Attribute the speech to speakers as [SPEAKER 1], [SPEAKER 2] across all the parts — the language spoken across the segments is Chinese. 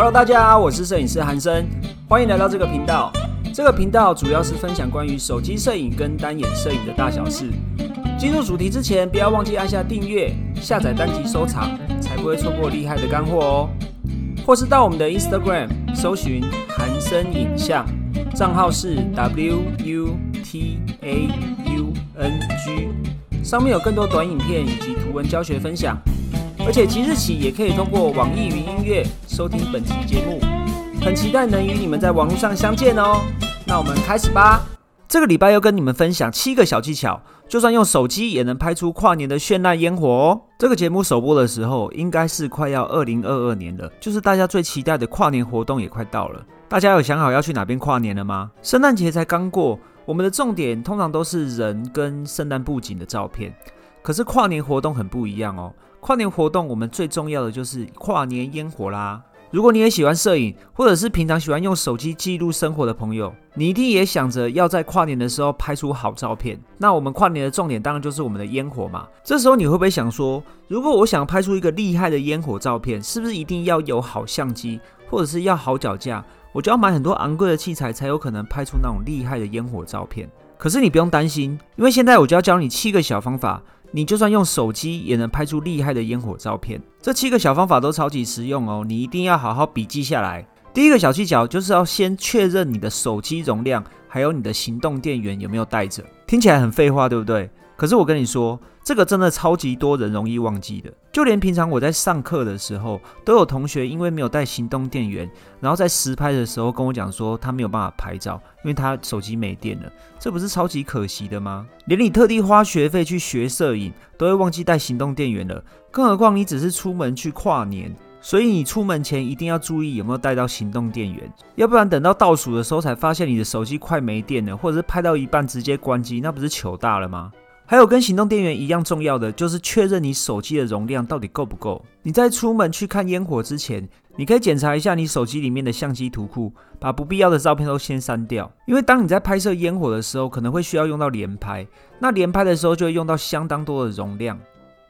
[SPEAKER 1] Hello，大家好，我是摄影师韩生，欢迎来到这个频道。这个频道主要是分享关于手机摄影跟单眼摄影的大小事。进入主题之前，不要忘记按下订阅、下载单集收藏，才不会错过厉害的干货哦。或是到我们的 Instagram 搜寻韩生影像，账号是 W U T A U N G，上面有更多短影片以及图文教学分享。而且即日起也可以通过网易云音乐收听本期节目，很期待能与你们在网络上相见哦。那我们开始吧。这个礼拜要跟你们分享七个小技巧，就算用手机也能拍出跨年的绚烂烟火哦。这个节目首播的时候，应该是快要二零二二年了，就是大家最期待的跨年活动也快到了。大家有想好要去哪边跨年了吗？圣诞节才刚过，我们的重点通常都是人跟圣诞布景的照片，可是跨年活动很不一样哦。跨年活动，我们最重要的就是跨年烟火啦。如果你也喜欢摄影，或者是平常喜欢用手机记录生活的朋友，你一定也想着要在跨年的时候拍出好照片。那我们跨年的重点当然就是我们的烟火嘛。这时候你会不会想说，如果我想拍出一个厉害的烟火照片，是不是一定要有好相机，或者是要好脚架？我就要买很多昂贵的器材，才有可能拍出那种厉害的烟火照片？可是你不用担心，因为现在我就要教你七个小方法。你就算用手机也能拍出厉害的烟火照片，这七个小方法都超级实用哦，你一定要好好笔记下来。第一个小技巧就是要先确认你的手机容量，还有你的行动电源有没有带着。听起来很废话，对不对？可是我跟你说，这个真的超级多人容易忘记的。就连平常我在上课的时候，都有同学因为没有带行动电源，然后在实拍的时候跟我讲说他没有办法拍照，因为他手机没电了。这不是超级可惜的吗？连你特地花学费去学摄影，都会忘记带行动电源了，更何况你只是出门去跨年。所以你出门前一定要注意有没有带到行动电源，要不然等到倒数的时候才发现你的手机快没电了，或者是拍到一半直接关机，那不是糗大了吗？还有跟行动电源一样重要的，就是确认你手机的容量到底够不够。你在出门去看烟火之前，你可以检查一下你手机里面的相机图库，把不必要的照片都先删掉。因为当你在拍摄烟火的时候，可能会需要用到连拍，那连拍的时候就会用到相当多的容量。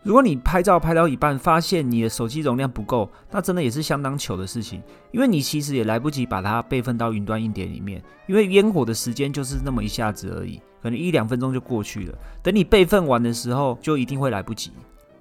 [SPEAKER 1] 如果你拍照拍到一半，发现你的手机容量不够，那真的也是相当糗的事情，因为你其实也来不及把它备份到云端硬碟里面，因为烟火的时间就是那么一下子而已，可能一两分钟就过去了。等你备份完的时候，就一定会来不及。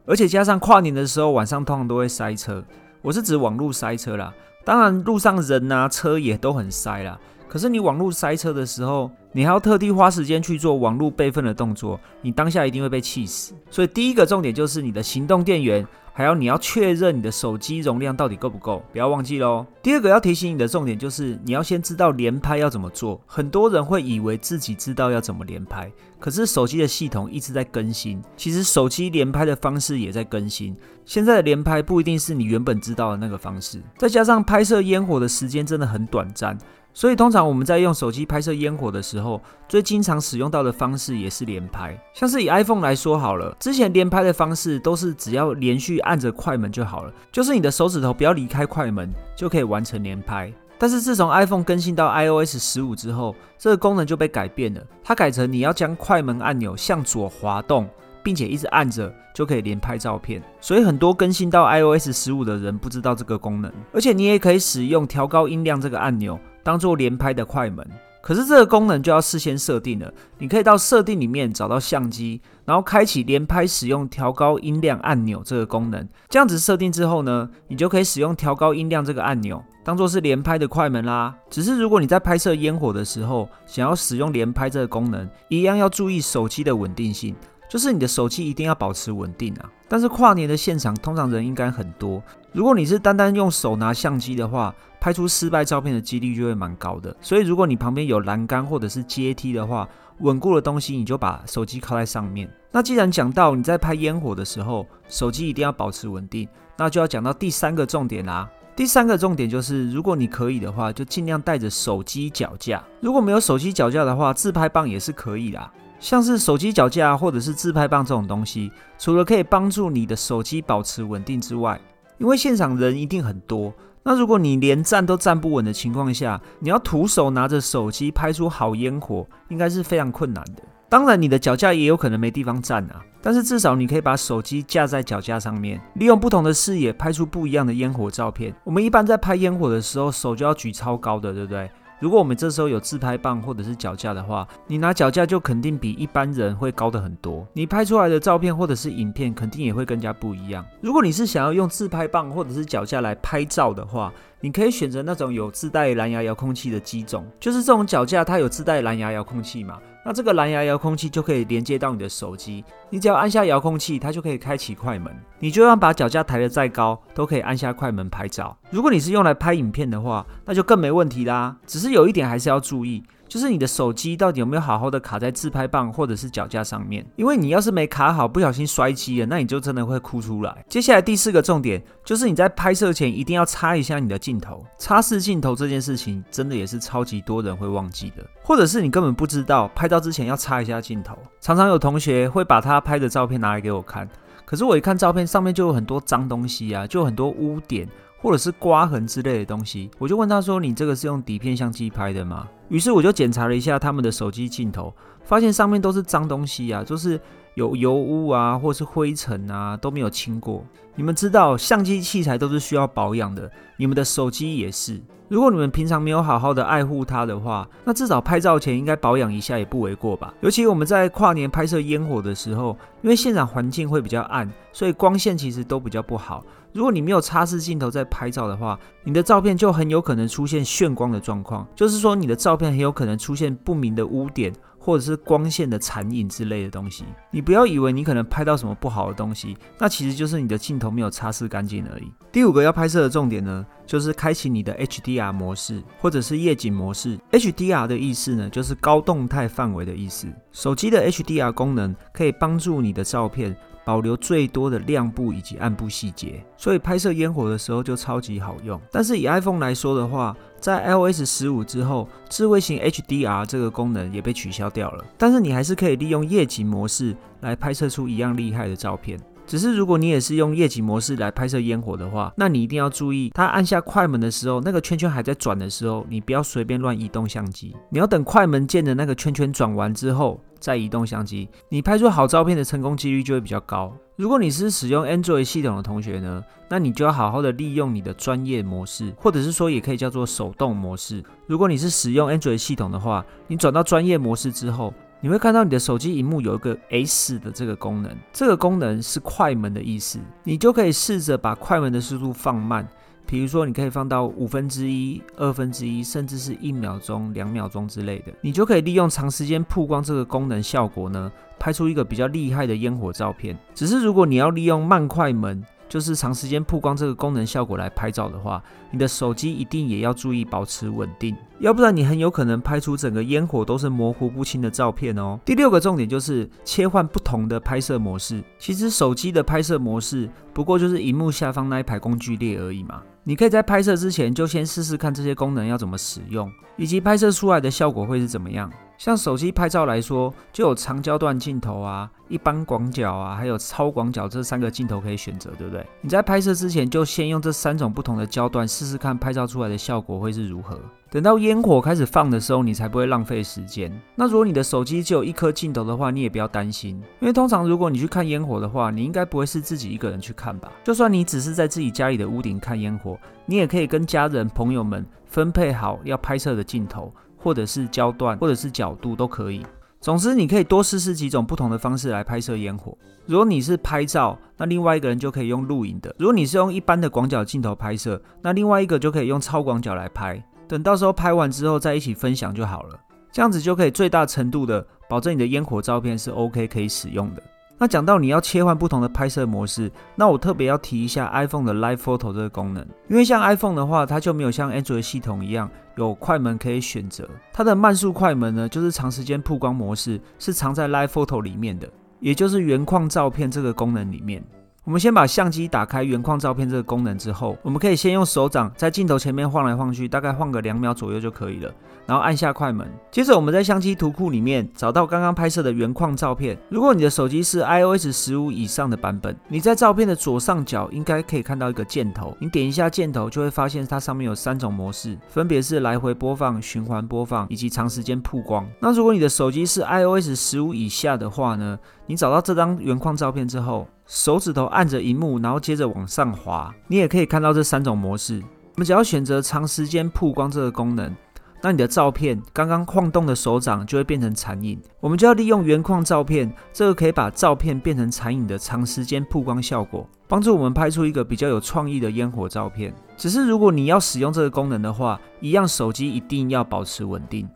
[SPEAKER 1] 而且加上跨年的时候，晚上通常都会塞车，我是指网络塞车啦，当然路上人啊车也都很塞啦。可是你网络塞车的时候，你还要特地花时间去做网络备份的动作，你当下一定会被气死。所以第一个重点就是你的行动电源，还有你要确认你的手机容量到底够不够，不要忘记喽。第二个要提醒你的重点就是你要先知道连拍要怎么做。很多人会以为自己知道要怎么连拍，可是手机的系统一直在更新，其实手机连拍的方式也在更新。现在的连拍不一定是你原本知道的那个方式，再加上拍摄烟火的时间真的很短暂。所以通常我们在用手机拍摄烟火的时候，最经常使用到的方式也是连拍。像是以 iPhone 来说好了，之前连拍的方式都是只要连续按着快门就好了，就是你的手指头不要离开快门就可以完成连拍。但是自从 iPhone 更新到 iOS 十五之后，这个功能就被改变了，它改成你要将快门按钮向左滑动，并且一直按着就可以连拍照片。所以很多更新到 iOS 十五的人不知道这个功能，而且你也可以使用调高音量这个按钮。当做连拍的快门，可是这个功能就要事先设定了。你可以到设定里面找到相机，然后开启连拍使用调高音量按钮这个功能。这样子设定之后呢，你就可以使用调高音量这个按钮，当做是连拍的快门啦。只是如果你在拍摄烟火的时候，想要使用连拍这个功能，一样要注意手机的稳定性，就是你的手机一定要保持稳定啊。但是跨年的现场通常人应该很多，如果你是单单用手拿相机的话，拍出失败照片的几率就会蛮高的。所以如果你旁边有栏杆或者是阶梯的话，稳固的东西你就把手机靠在上面。那既然讲到你在拍烟火的时候，手机一定要保持稳定，那就要讲到第三个重点啦。第三个重点就是，如果你可以的话，就尽量带着手机脚架。如果没有手机脚架的话，自拍棒也是可以啦。像是手机脚架或者是自拍棒这种东西，除了可以帮助你的手机保持稳定之外，因为现场人一定很多，那如果你连站都站不稳的情况下，你要徒手拿着手机拍出好烟火，应该是非常困难的。当然，你的脚架也有可能没地方站啊，但是至少你可以把手机架在脚架上面，利用不同的视野拍出不一样的烟火照片。我们一般在拍烟火的时候，手就要举超高的，对不对？如果我们这时候有自拍棒或者是脚架的话，你拿脚架就肯定比一般人会高的很多，你拍出来的照片或者是影片肯定也会更加不一样。如果你是想要用自拍棒或者是脚架来拍照的话，你可以选择那种有自带蓝牙遥控器的机种，就是这种脚架它有自带蓝牙遥控器嘛。那这个蓝牙遥控器就可以连接到你的手机，你只要按下遥控器，它就可以开启快门。你就算把脚架抬得再高，都可以按下快门拍照。如果你是用来拍影片的话，那就更没问题啦。只是有一点还是要注意。就是你的手机到底有没有好好的卡在自拍棒或者是脚架上面？因为你要是没卡好，不小心摔机了，那你就真的会哭出来。接下来第四个重点就是你在拍摄前一定要擦一下你的镜头。擦拭镜头这件事情真的也是超级多人会忘记的，或者是你根本不知道拍照之前要擦一下镜头。常常有同学会把他拍的照片拿来给我看，可是我一看照片上面就有很多脏东西啊，就有很多污点。或者是刮痕之类的东西，我就问他说：“你这个是用底片相机拍的吗？”于是我就检查了一下他们的手机镜头，发现上面都是脏东西啊，就是有油污啊，或是灰尘啊，都没有清过。你们知道，相机器材都是需要保养的，你们的手机也是。如果你们平常没有好好的爱护它的话，那至少拍照前应该保养一下也不为过吧。尤其我们在跨年拍摄烟火的时候，因为现场环境会比较暗，所以光线其实都比较不好。如果你没有擦拭镜头在拍照的话，你的照片就很有可能出现眩光的状况，就是说你的照片很有可能出现不明的污点。或者是光线的残影之类的东西，你不要以为你可能拍到什么不好的东西，那其实就是你的镜头没有擦拭干净而已。第五个要拍摄的重点呢，就是开启你的 HDR 模式或者是夜景模式。HDR 的意思呢，就是高动态范围的意思。手机的 HDR 功能可以帮助你的照片。保留最多的亮部以及暗部细节，所以拍摄烟火的时候就超级好用。但是以 iPhone 来说的话，在 iOS 十五之后，智慧型 HDR 这个功能也被取消掉了。但是你还是可以利用夜景模式来拍摄出一样厉害的照片。只是如果你也是用夜景模式来拍摄烟火的话，那你一定要注意，它按下快门的时候，那个圈圈还在转的时候，你不要随便乱移动相机，你要等快门键的那个圈圈转完之后。再移动相机，你拍出好照片的成功几率就会比较高。如果你是使用 Android 系统的同学呢，那你就要好好的利用你的专业模式，或者是说也可以叫做手动模式。如果你是使用 Android 系统的话，你转到专业模式之后，你会看到你的手机荧幕有一个 S 的这个功能，这个功能是快门的意思，你就可以试着把快门的速度放慢。比如说，你可以放到五分之一、二分之一，甚至是一秒钟、两秒钟之类的，你就可以利用长时间曝光这个功能效果呢，拍出一个比较厉害的烟火照片。只是如果你要利用慢快门，就是长时间曝光这个功能效果来拍照的话，你的手机一定也要注意保持稳定，要不然你很有可能拍出整个烟火都是模糊不清的照片哦。第六个重点就是切换不同的拍摄模式。其实手机的拍摄模式不过就是荧幕下方那一排工具列而已嘛。你可以在拍摄之前就先试试看这些功能要怎么使用，以及拍摄出来的效果会是怎么样。像手机拍照来说，就有长焦段镜头啊、一般广角啊，还有超广角这三个镜头可以选择，对不对？你在拍摄之前就先用这三种不同的焦段试试看，拍照出来的效果会是如何。等到烟火开始放的时候，你才不会浪费时间。那如果你的手机只有一颗镜头的话，你也不要担心，因为通常如果你去看烟火的话，你应该不会是自己一个人去看吧？就算你只是在自己家里的屋顶看烟火，你也可以跟家人朋友们分配好要拍摄的镜头。或者是焦段，或者是角度都可以。总之，你可以多试试几种不同的方式来拍摄烟火。如果你是拍照，那另外一个人就可以用录影的；如果你是用一般的广角镜头拍摄，那另外一个就可以用超广角来拍。等到时候拍完之后再一起分享就好了。这样子就可以最大程度的保证你的烟火照片是 OK 可以使用的。那讲到你要切换不同的拍摄模式，那我特别要提一下 iPhone 的 Live Photo 这个功能，因为像 iPhone 的话，它就没有像 Android 系统一样有快门可以选择。它的慢速快门呢，就是长时间曝光模式，是藏在 Live Photo 里面的，也就是原框照片这个功能里面。我们先把相机打开原框照片这个功能之后，我们可以先用手掌在镜头前面晃来晃去，大概晃个两秒左右就可以了。然后按下快门，接着我们在相机图库里面找到刚刚拍摄的原框照片。如果你的手机是 iOS 十五以上的版本，你在照片的左上角应该可以看到一个箭头，你点一下箭头就会发现它上面有三种模式，分别是来回播放、循环播放以及长时间曝光。那如果你的手机是 iOS 十五以下的话呢？你找到这张原框照片之后，手指头按着荧幕，然后接着往上滑，你也可以看到这三种模式。我们只要选择长时间曝光这个功能。那你的照片刚刚晃动的手掌就会变成残影，我们就要利用原框照片，这个可以把照片变成残影的长时间曝光效果，帮助我们拍出一个比较有创意的烟火照片。只是如果你要使用这个功能的话，一样手机一定要保持稳定。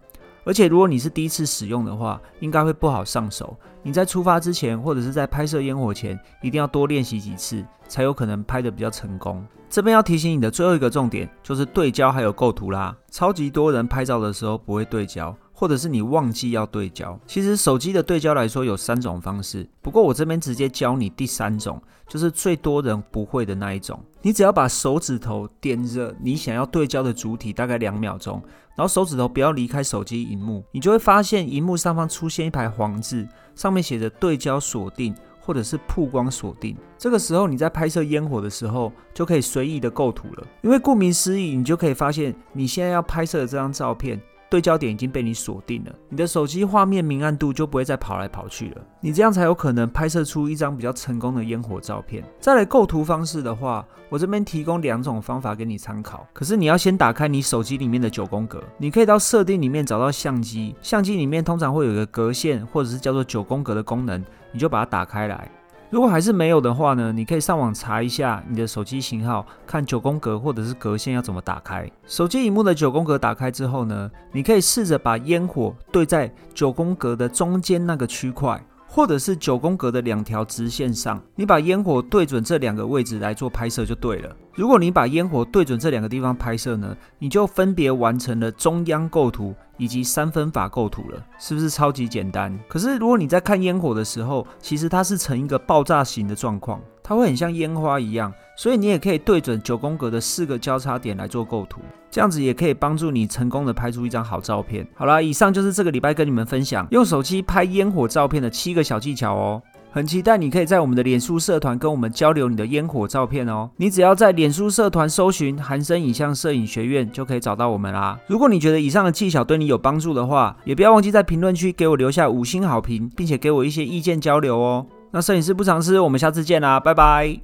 [SPEAKER 1] 而且如果你是第一次使用的话，应该会不好上手。你在出发之前，或者是在拍摄烟火前，一定要多练习几次，才有可能拍的比较成功。这边要提醒你的最后一个重点，就是对焦还有构图啦。超级多人拍照的时候不会对焦。或者是你忘记要对焦，其实手机的对焦来说有三种方式，不过我这边直接教你第三种，就是最多人不会的那一种。你只要把手指头点着你想要对焦的主体，大概两秒钟，然后手指头不要离开手机荧幕，你就会发现荧幕上方出现一排黄字，上面写着对焦锁定或者是曝光锁定。这个时候你在拍摄烟火的时候就可以随意的构图了，因为顾名思义，你就可以发现你现在要拍摄的这张照片。对焦点已经被你锁定了，你的手机画面明暗度就不会再跑来跑去了，你这样才有可能拍摄出一张比较成功的烟火照片。再来构图方式的话，我这边提供两种方法给你参考，可是你要先打开你手机里面的九宫格，你可以到设定里面找到相机，相机里面通常会有一个格线或者是叫做九宫格的功能，你就把它打开来。如果还是没有的话呢？你可以上网查一下你的手机型号，看九宫格或者是格线要怎么打开。手机荧幕的九宫格打开之后呢，你可以试着把烟火对在九宫格的中间那个区块。或者是九宫格的两条直线上，你把烟火对准这两个位置来做拍摄就对了。如果你把烟火对准这两个地方拍摄呢，你就分别完成了中央构图以及三分法构图了，是不是超级简单？可是如果你在看烟火的时候，其实它是呈一个爆炸型的状况。它会很像烟花一样，所以你也可以对准九宫格的四个交叉点来做构图，这样子也可以帮助你成功的拍出一张好照片。好啦，以上就是这个礼拜跟你们分享用手机拍烟火照片的七个小技巧哦。很期待你可以在我们的脸书社团跟我们交流你的烟火照片哦。你只要在脸书社团搜寻“韩生影像摄影学院”就可以找到我们啦。如果你觉得以上的技巧对你有帮助的话，也不要忘记在评论区给我留下五星好评，并且给我一些意见交流哦。那摄影师不尝试，我们下次见啦，拜拜。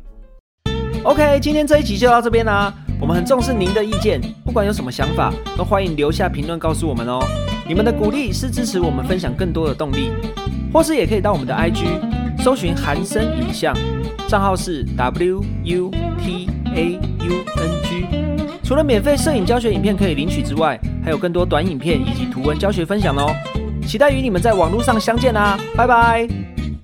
[SPEAKER 1] OK，今天这一集就到这边啦。我们很重视您的意见，不管有什么想法，都欢迎留下评论告诉我们哦。你们的鼓励是支持我们分享更多的动力，或是也可以到我们的 IG 搜寻韩生影像，账号是 W U T A U N G。除了免费摄影教学影片可以领取之外，还有更多短影片以及图文教学分享哦。期待与你们在网络上相见啦，拜拜。